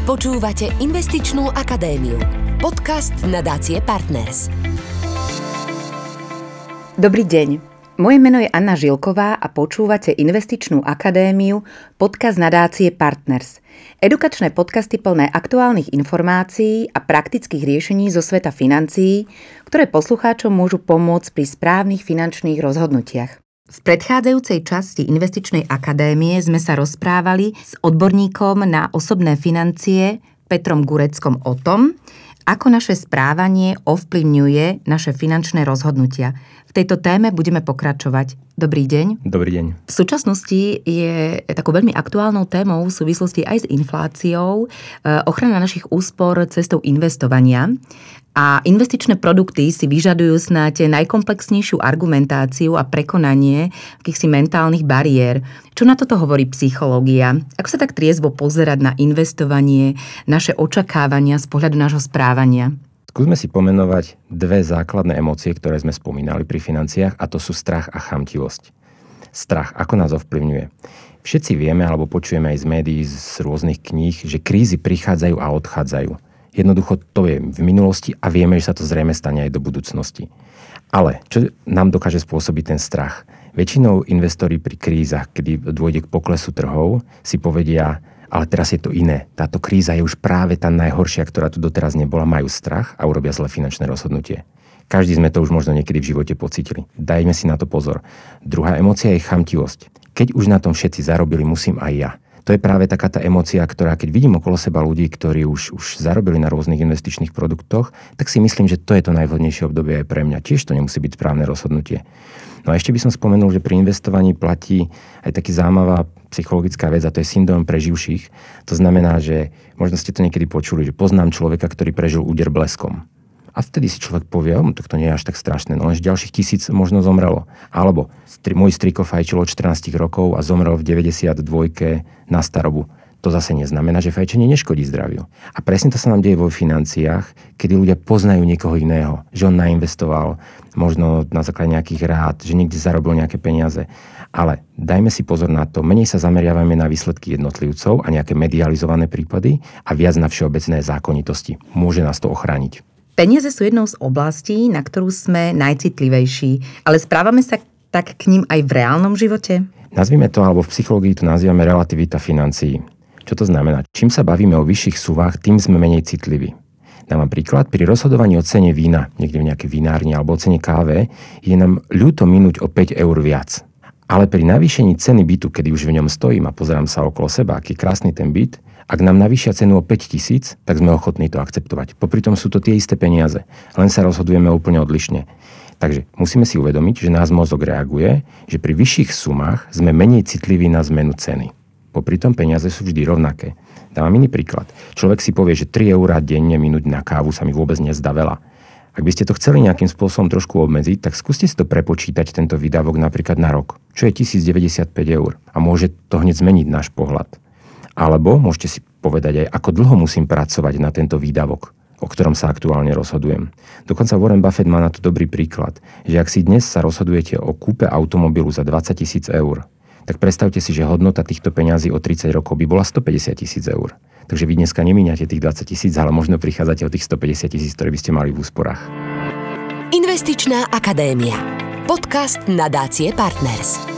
Počúvate Investičnú akadémiu. Podcast nadácie Partners. Dobrý deň. Moje meno je Anna Žilková a počúvate Investičnú akadémiu, podcast nadácie Partners. Edukačné podcasty plné aktuálnych informácií a praktických riešení zo sveta financií, ktoré poslucháčom môžu pomôcť pri správnych finančných rozhodnutiach. V predchádzajúcej časti Investičnej akadémie sme sa rozprávali s odborníkom na osobné financie Petrom Gureckom o tom, ako naše správanie ovplyvňuje naše finančné rozhodnutia. V tejto téme budeme pokračovať. Dobrý deň. Dobrý deň. V súčasnosti je takou veľmi aktuálnou témou v súvislosti aj s infláciou eh, ochrana našich úspor cestou investovania. A investičné produkty si vyžadujú snáď najkomplexnejšiu argumentáciu a prekonanie akýchsi mentálnych bariér. Čo na toto hovorí psychológia? Ako sa tak triezvo pozerať na investovanie, naše očakávania z pohľadu nášho správania? Skúsme si pomenovať dve základné emócie, ktoré sme spomínali pri financiách a to sú strach a chamtivosť. Strach, ako nás ovplyvňuje? Všetci vieme alebo počujeme aj z médií, z rôznych kníh, že krízy prichádzajú a odchádzajú Jednoducho to je v minulosti a vieme, že sa to zrejme stane aj do budúcnosti. Ale čo nám dokáže spôsobiť ten strach? Väčšinou investori pri krízach, kedy dôjde k poklesu trhov, si povedia, ale teraz je to iné. Táto kríza je už práve tá najhoršia, ktorá tu doteraz nebola. Majú strach a urobia zle finančné rozhodnutie. Každý sme to už možno niekedy v živote pocitili. Dajme si na to pozor. Druhá emócia je chamtivosť. Keď už na tom všetci zarobili, musím aj ja to je práve taká tá emocia, ktorá keď vidím okolo seba ľudí, ktorí už, už zarobili na rôznych investičných produktoch, tak si myslím, že to je to najvhodnejšie obdobie aj pre mňa. Tiež to nemusí byť správne rozhodnutie. No a ešte by som spomenul, že pri investovaní platí aj taký zaujímavá psychologická vec a to je syndrom preživších. To znamená, že možno ste to niekedy počuli, že poznám človeka, ktorý prežil úder bleskom. A vtedy si človek povie, oh, tak to nie je až tak strašné, no lenže ďalších tisíc možno zomrelo. Alebo stri, môj striko fajčil od 14 rokov a zomrel v 92 na starobu. To zase neznamená, že fajčenie neškodí zdraviu. A presne to sa nám deje vo financiách, kedy ľudia poznajú niekoho iného, že on nainvestoval, možno na základe nejakých rád, že niekde zarobil nejaké peniaze. Ale dajme si pozor na to, menej sa zameriavame na výsledky jednotlivcov a nejaké medializované prípady a viac na všeobecné zákonitosti. Môže nás to ochrániť. Peniaze sú jednou z oblastí, na ktorú sme najcitlivejší, ale správame sa tak k ním aj v reálnom živote? Nazvime to, alebo v psychológii to nazývame relativita financií. Čo to znamená? Čím sa bavíme o vyšších suvách, tým sme menej citliví. Dávam príklad, pri rozhodovaní o cene vína, niekde v nejakej vinárni alebo o cene káve, je nám ľúto minúť o 5 eur viac. Ale pri navýšení ceny bytu, kedy už v ňom stojím a pozerám sa okolo seba, aký krásny ten byt, ak nám navýšia cenu o 5 tisíc, tak sme ochotní to akceptovať. Popri tom sú to tie isté peniaze, len sa rozhodujeme úplne odlišne. Takže musíme si uvedomiť, že náš mozog reaguje, že pri vyšších sumách sme menej citliví na zmenu ceny. Popri tom peniaze sú vždy rovnaké. Dávam iný príklad. Človek si povie, že 3 eurá denne minúť na kávu sa mi vôbec nezdá veľa. Ak by ste to chceli nejakým spôsobom trošku obmedziť, tak skúste si to prepočítať, tento výdavok napríklad na rok, čo je 1095 eur. A môže to hneď zmeniť náš pohľad. Alebo môžete si povedať aj, ako dlho musím pracovať na tento výdavok, o ktorom sa aktuálne rozhodujem. Dokonca Warren Buffett má na to dobrý príklad, že ak si dnes sa rozhodujete o kúpe automobilu za 20 tisíc eur, tak predstavte si, že hodnota týchto peňazí o 30 rokov by bola 150 tisíc eur. Takže vy dneska nemíňate tých 20 tisíc, ale možno prichádzate o tých 150 tisíc, ktoré by ste mali v úsporách. Investičná akadémia. Podcast nadácie Partners.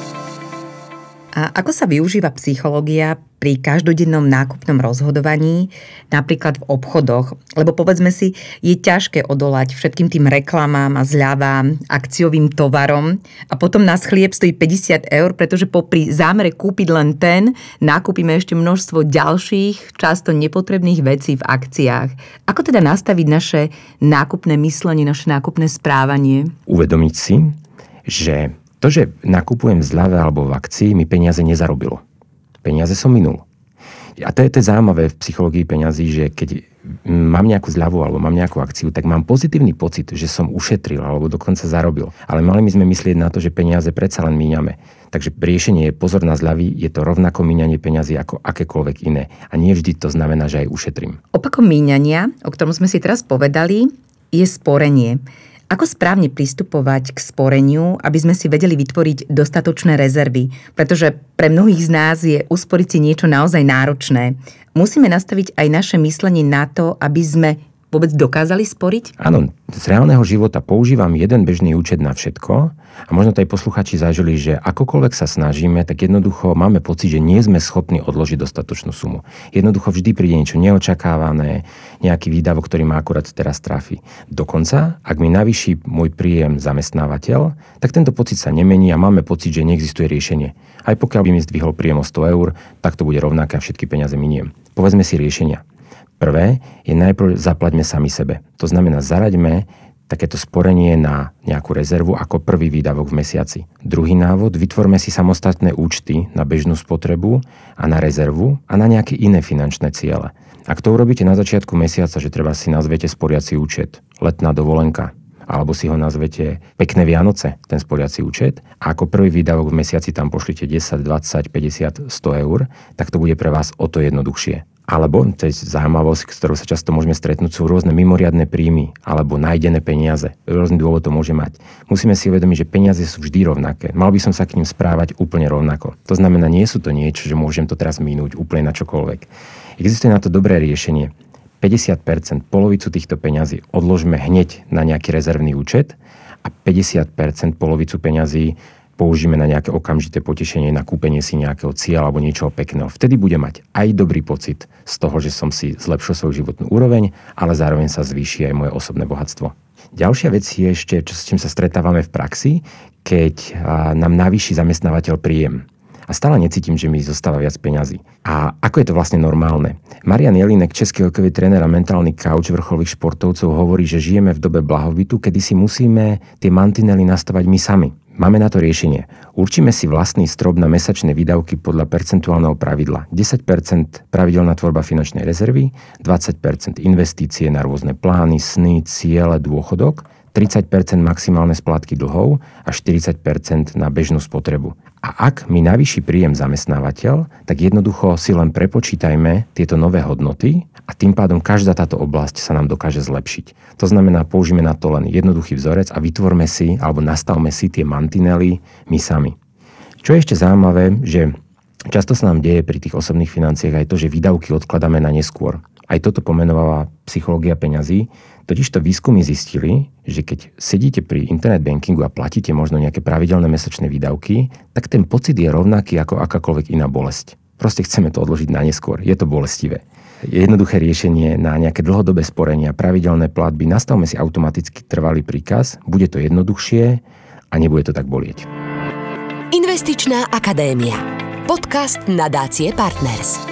A ako sa využíva psychológia pri každodennom nákupnom rozhodovaní, napríklad v obchodoch? Lebo povedzme si, je ťažké odolať všetkým tým reklamám a zľavám, akciovým tovarom a potom nás chlieb stojí 50 eur, pretože popri zámere kúpiť len ten, nakúpime ešte množstvo ďalších, často nepotrebných vecí v akciách. Ako teda nastaviť naše nákupné myslenie, naše nákupné správanie? Uvedomiť si, že to, že nakupujem v zľave alebo v akcii, mi peniaze nezarobilo. Peniaze som minul. A to je to zaujímavé v psychológii peňazí, že keď mám nejakú zľavu alebo mám nejakú akciu, tak mám pozitívny pocit, že som ušetril alebo dokonca zarobil. Ale mali by sme myslieť na to, že peniaze predsa len míňame. Takže riešenie je pozor na zľavy, je to rovnako míňanie peňazí ako akékoľvek iné. A nie vždy to znamená, že aj ušetrím. Opakom míňania, o ktorom sme si teraz povedali, je sporenie. Ako správne pristupovať k sporeniu, aby sme si vedeli vytvoriť dostatočné rezervy? Pretože pre mnohých z nás je usporiť si niečo naozaj náročné. Musíme nastaviť aj naše myslenie na to, aby sme vôbec dokázali sporiť? Áno, z reálneho života používam jeden bežný účet na všetko a možno aj posluchači zažili, že akokoľvek sa snažíme, tak jednoducho máme pocit, že nie sme schopní odložiť dostatočnú sumu. Jednoducho vždy príde niečo neočakávané, nejaký výdavok, ktorý ma akurát teraz trafi. Dokonca, ak mi navýši môj príjem zamestnávateľ, tak tento pocit sa nemení a máme pocit, že neexistuje riešenie. Aj pokiaľ by mi zdvihol príjem o 100 eur, tak to bude rovnaké a všetky peniaze miniem. Povedzme si riešenia. Prvé je najprv zaplaťme sami sebe. To znamená, zaraďme takéto sporenie na nejakú rezervu ako prvý výdavok v mesiaci. Druhý návod, vytvorme si samostatné účty na bežnú spotrebu a na rezervu a na nejaké iné finančné ciele. Ak to urobíte na začiatku mesiaca, že treba si nazvete sporiaci účet, letná dovolenka, alebo si ho nazvete pekné Vianoce, ten sporiaci účet, a ako prvý výdavok v mesiaci tam pošlite 10, 20, 50, 100 eur, tak to bude pre vás o to jednoduchšie. Alebo, to je zaujímavosť, s ktorou sa často môžeme stretnúť, sú rôzne mimoriadne príjmy alebo nájdené peniaze. Rôzny dôvod to môže mať. Musíme si uvedomiť, že peniaze sú vždy rovnaké. Mal by som sa k ním správať úplne rovnako. To znamená, nie sú to niečo, že môžem to teraz minúť úplne na čokoľvek. Existuje na to dobré riešenie. 50%, polovicu týchto peňazí odložme hneď na nejaký rezervný účet a 50% polovicu peňazí použijeme na nejaké okamžité potešenie, na kúpenie si nejakého cieľa alebo niečoho pekného. Vtedy bude mať aj dobrý pocit z toho, že som si zlepšil svoju životnú úroveň, ale zároveň sa zvýši aj moje osobné bohatstvo. Ďalšia vec je ešte, čo, s čím sa stretávame v praxi, keď nám navýši zamestnávateľ príjem a stále necítim, že mi zostáva viac peňazí. A ako je to vlastne normálne? Marian Jelinek, český hokejový tréner a mentálny kauč vrcholových športovcov, hovorí, že žijeme v dobe blahobytu, kedy si musíme tie mantinely nastavať my sami. Máme na to riešenie. Určíme si vlastný strop na mesačné výdavky podľa percentuálneho pravidla. 10% pravidelná tvorba finančnej rezervy, 20% investície na rôzne plány, sny, ciele, dôchodok, 30% maximálne splátky dlhov a 40% na bežnú spotrebu. A ak mi navýši príjem zamestnávateľ, tak jednoducho si len prepočítajme tieto nové hodnoty a tým pádom každá táto oblasť sa nám dokáže zlepšiť. To znamená, použijeme na to len jednoduchý vzorec a vytvorme si alebo nastavme si tie mantinely my sami. Čo je ešte zaujímavé, že často sa nám deje pri tých osobných financiách aj to, že výdavky odkladáme na neskôr. Aj toto pomenovala psychológia peňazí, Totižto výskumy zistili, že keď sedíte pri internet bankingu a platíte možno nejaké pravidelné mesačné výdavky, tak ten pocit je rovnaký ako akákoľvek iná bolesť. Proste chceme to odložiť na neskôr. Je to bolestivé. Je jednoduché riešenie na nejaké dlhodobé sporenia, pravidelné platby. Nastavme si automaticky trvalý príkaz, bude to jednoduchšie a nebude to tak bolieť. Investičná akadémia. Podcast nadácie Partners.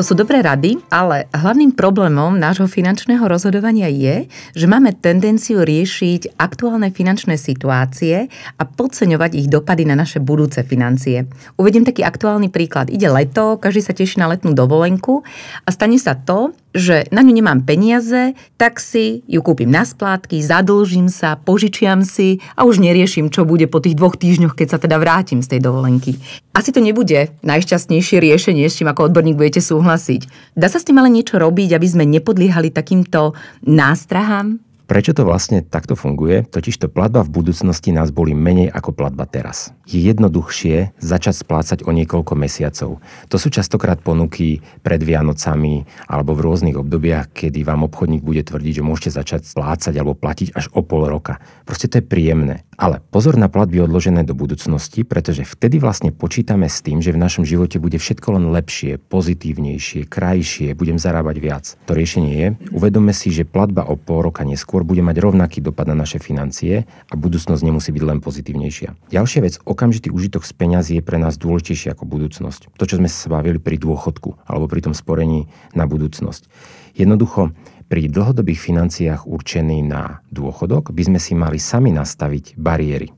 To sú dobré rady, ale hlavným problémom nášho finančného rozhodovania je, že máme tendenciu riešiť aktuálne finančné situácie a podceňovať ich dopady na naše budúce financie. Uvediem taký aktuálny príklad. Ide leto, každý sa teší na letnú dovolenku a stane sa to, že na ňu nemám peniaze, tak si ju kúpim na splátky, zadlžím sa, požičiam si a už neriešim, čo bude po tých dvoch týždňoch, keď sa teda vrátim z tej dovolenky. Asi to nebude najšťastnejšie riešenie, s čím ako odborník budete súhlasiť. Dá sa s tým ale niečo robiť, aby sme nepodliehali takýmto nástrahám? Prečo to vlastne takto funguje? Totižto platba v budúcnosti nás boli menej ako platba teraz. Je jednoduchšie začať splácať o niekoľko mesiacov. To sú častokrát ponuky pred Vianocami alebo v rôznych obdobiach, kedy vám obchodník bude tvrdiť, že môžete začať splácať alebo platiť až o pol roka. Proste to je príjemné. Ale pozor na platby odložené do budúcnosti, pretože vtedy vlastne počítame s tým, že v našom živote bude všetko len lepšie, pozitívnejšie, krajšie, budem zarábať viac. To riešenie je, uvedome si, že platba o pol roka neskôr bude mať rovnaký dopad na naše financie a budúcnosť nemusí byť len pozitívnejšia. Ďalšia vec, okamžitý užitok z peňazí je pre nás dôležitejší ako budúcnosť. To, čo sme sa bavili pri dôchodku alebo pri tom sporení na budúcnosť. Jednoducho, pri dlhodobých financiách určený na dôchodok by sme si mali sami nastaviť bariéry.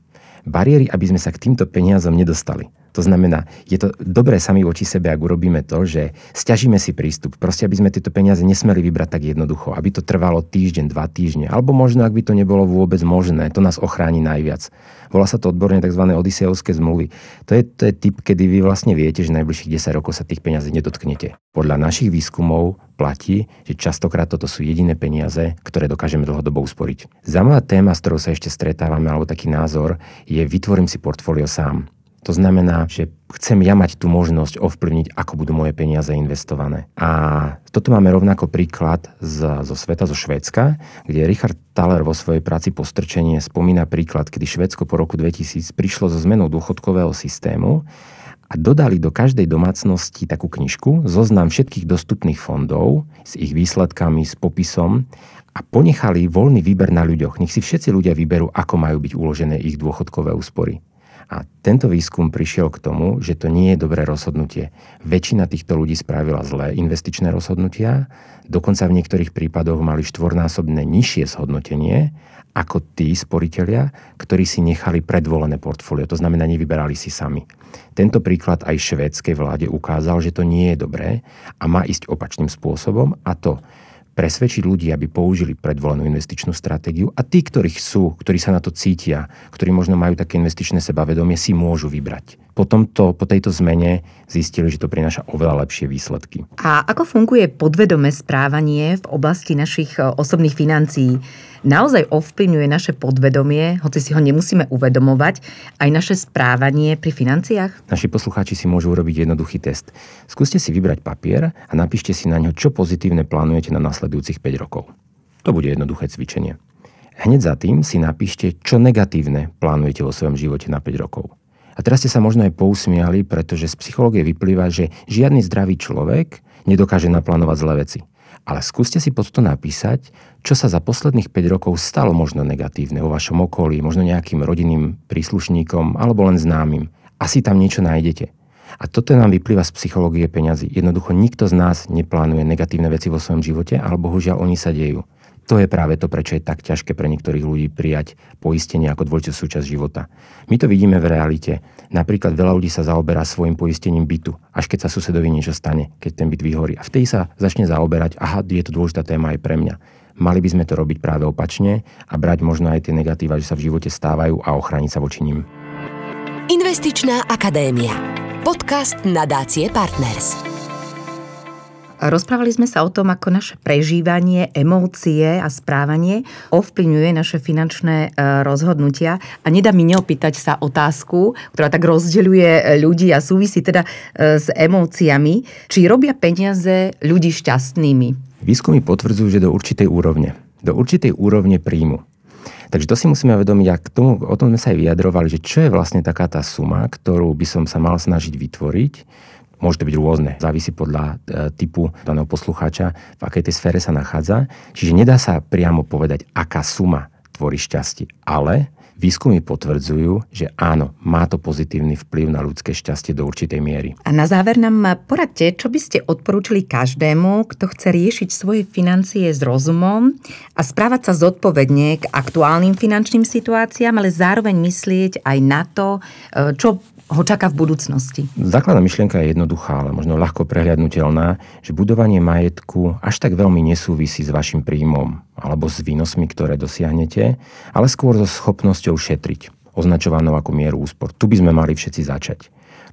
Bariéry, aby sme sa k týmto peniazom nedostali. To znamená, je to dobré sami voči sebe, ak urobíme to, že stiažíme si prístup. Proste, aby sme tieto peniaze nesmeli vybrať tak jednoducho, aby to trvalo týždeň, dva týždne, alebo možno, ak by to nebolo vôbec možné, to nás ochráni najviac. Volá sa to odborne tzv. odisejovské zmluvy. To je, to je typ, kedy vy vlastne viete, že najbližších 10 rokov sa tých peniazí nedotknete. Podľa našich výskumov platí, že častokrát toto sú jediné peniaze, ktoré dokážeme dlhodobo usporiť. Zaujímavá téma, s ktorou sa ešte stretávame, alebo taký názor, je vytvorím si portfólio sám. To znamená, že chcem ja mať tú možnosť ovplyvniť, ako budú moje peniaze investované. A toto máme rovnako príklad z, zo sveta, zo Švédska, kde Richard Thaler vo svojej práci Postrčenie spomína príklad, kedy Švédsko po roku 2000 prišlo so zmenou dôchodkového systému a dodali do každej domácnosti takú knižku, zoznam všetkých dostupných fondov s ich výsledkami, s popisom a ponechali voľný výber na ľuďoch. Nech si všetci ľudia vyberú, ako majú byť uložené ich dôchodkové úspory. A tento výskum prišiel k tomu, že to nie je dobré rozhodnutie. Väčšina týchto ľudí spravila zlé investičné rozhodnutia, dokonca v niektorých prípadoch mali štvornásobné nižšie zhodnotenie ako tí sporiteľia, ktorí si nechali predvolené portfólio, to znamená, nevyberali si sami. Tento príklad aj švédskej vláde ukázal, že to nie je dobré a má ísť opačným spôsobom a to presvedčiť ľudí, aby použili predvolenú investičnú stratégiu a tí, ktorí sú, ktorí sa na to cítia, ktorí možno majú také investičné sebavedomie, si môžu vybrať. Po, tomto, po tejto zmene zistili, že to prináša oveľa lepšie výsledky. A ako funguje podvedomé správanie v oblasti našich e, osobných financií? naozaj ovplyvňuje naše podvedomie, hoci si ho nemusíme uvedomovať, aj naše správanie pri financiách? Naši poslucháči si môžu urobiť jednoduchý test. Skúste si vybrať papier a napíšte si na ňo, čo pozitívne plánujete na nasledujúcich 5 rokov. To bude jednoduché cvičenie. Hneď za tým si napíšte, čo negatívne plánujete vo svojom živote na 5 rokov. A teraz ste sa možno aj pousmiali, pretože z psychológie vyplýva, že žiadny zdravý človek nedokáže naplánovať zlé veci. Ale skúste si pod to napísať, čo sa za posledných 5 rokov stalo možno negatívne vo vašom okolí, možno nejakým rodinným príslušníkom alebo len známym. Asi tam niečo nájdete. A toto nám vyplýva z psychológie peňazí. Jednoducho nikto z nás neplánuje negatívne veci vo svojom živote, ale bohužiaľ oni sa dejú. To je práve to, prečo je tak ťažké pre niektorých ľudí prijať poistenie ako dôležitú súčasť života. My to vidíme v realite. Napríklad veľa ľudí sa zaoberá svojim poistením bytu, až keď sa susedovi niečo stane, keď ten byt vyhorí. A vtedy sa začne zaoberať, aha, je to dôležitá téma aj pre mňa. Mali by sme to robiť práve opačne a brať možno aj tie negatíva, že sa v živote stávajú a ochrániť sa voči nim. Investičná akadémia. Podcast nadácie Partners. Rozprávali sme sa o tom, ako naše prežívanie, emócie a správanie ovplyvňuje naše finančné e, rozhodnutia. A nedá mi neopýtať sa otázku, ktorá tak rozdeľuje e, ľudí a súvisí teda e, s emóciami. Či robia peniaze ľudí šťastnými? Výskumy potvrdzujú, že do určitej úrovne. Do určitej úrovne príjmu. Takže to si musíme vedomiť, a k tomu, o tom sme sa aj vyjadrovali, že čo je vlastne taká tá suma, ktorú by som sa mal snažiť vytvoriť, Môže to byť rôzne, závisí podľa e, typu daného poslucháča, v akej tej sfére sa nachádza. Čiže nedá sa priamo povedať, aká suma tvorí šťastie, ale Výskumy potvrdzujú, že áno, má to pozitívny vplyv na ľudské šťastie do určitej miery. A na záver nám poradte, čo by ste odporúčili každému, kto chce riešiť svoje financie s rozumom a správať sa zodpovedne k aktuálnym finančným situáciám, ale zároveň myslieť aj na to, e, čo ho čaká v budúcnosti? Základná myšlienka je jednoduchá, ale možno ľahko prehľadnutelná, že budovanie majetku až tak veľmi nesúvisí s vašim príjmom alebo s výnosmi, ktoré dosiahnete, ale skôr so schopnosťou šetriť, označovanou ako mieru úspor. Tu by sme mali všetci začať.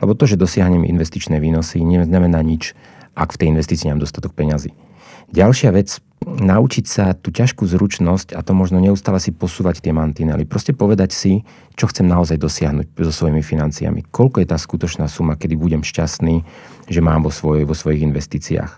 Lebo to, že dosiahneme investičné výnosy, neznamená nič, ak v tej investícii mám dostatok peňazí. Ďalšia vec, naučiť sa tú ťažkú zručnosť a to možno neustále si posúvať tie mantinely. Proste povedať si, čo chcem naozaj dosiahnuť so svojimi financiami. Koľko je tá skutočná suma, kedy budem šťastný, že mám vo, svoj, vo svojich investíciách.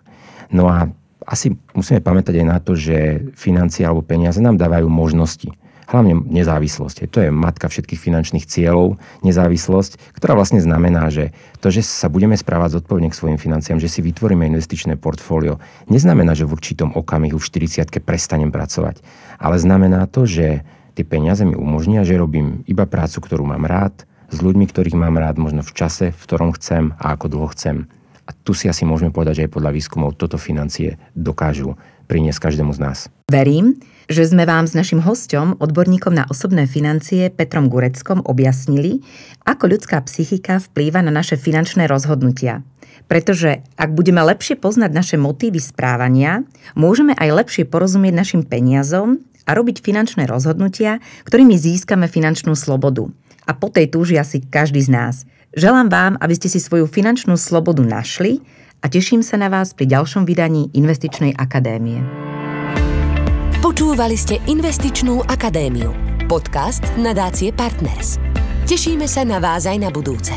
No a asi musíme pamätať aj na to, že financie alebo peniaze nám dávajú možnosti hlavne nezávislosť. To je matka všetkých finančných cieľov, nezávislosť, ktorá vlastne znamená, že to, že sa budeme správať zodpovedne k svojim financiám, že si vytvoríme investičné portfólio, neznamená, že v určitom okamihu v 40 prestanem pracovať. Ale znamená to, že tie peniaze mi umožnia, že robím iba prácu, ktorú mám rád, s ľuďmi, ktorých mám rád, možno v čase, v ktorom chcem a ako dlho chcem. A tu si asi môžeme povedať, že aj podľa výskumov toto financie dokážu priniesť každému z nás. Verím, že sme vám s našim hostom, odborníkom na osobné financie Petrom Gureckom objasnili, ako ľudská psychika vplýva na naše finančné rozhodnutia. Pretože ak budeme lepšie poznať naše motívy správania, môžeme aj lepšie porozumieť našim peniazom a robiť finančné rozhodnutia, ktorými získame finančnú slobodu. A po tej túži asi každý z nás. Želám vám, aby ste si svoju finančnú slobodu našli a teším sa na vás pri ďalšom vydaní Investičnej akadémie. Počúvali ste Investičnú akadémiu, podcast nadácie Partners. Tešíme sa na vás aj na budúce.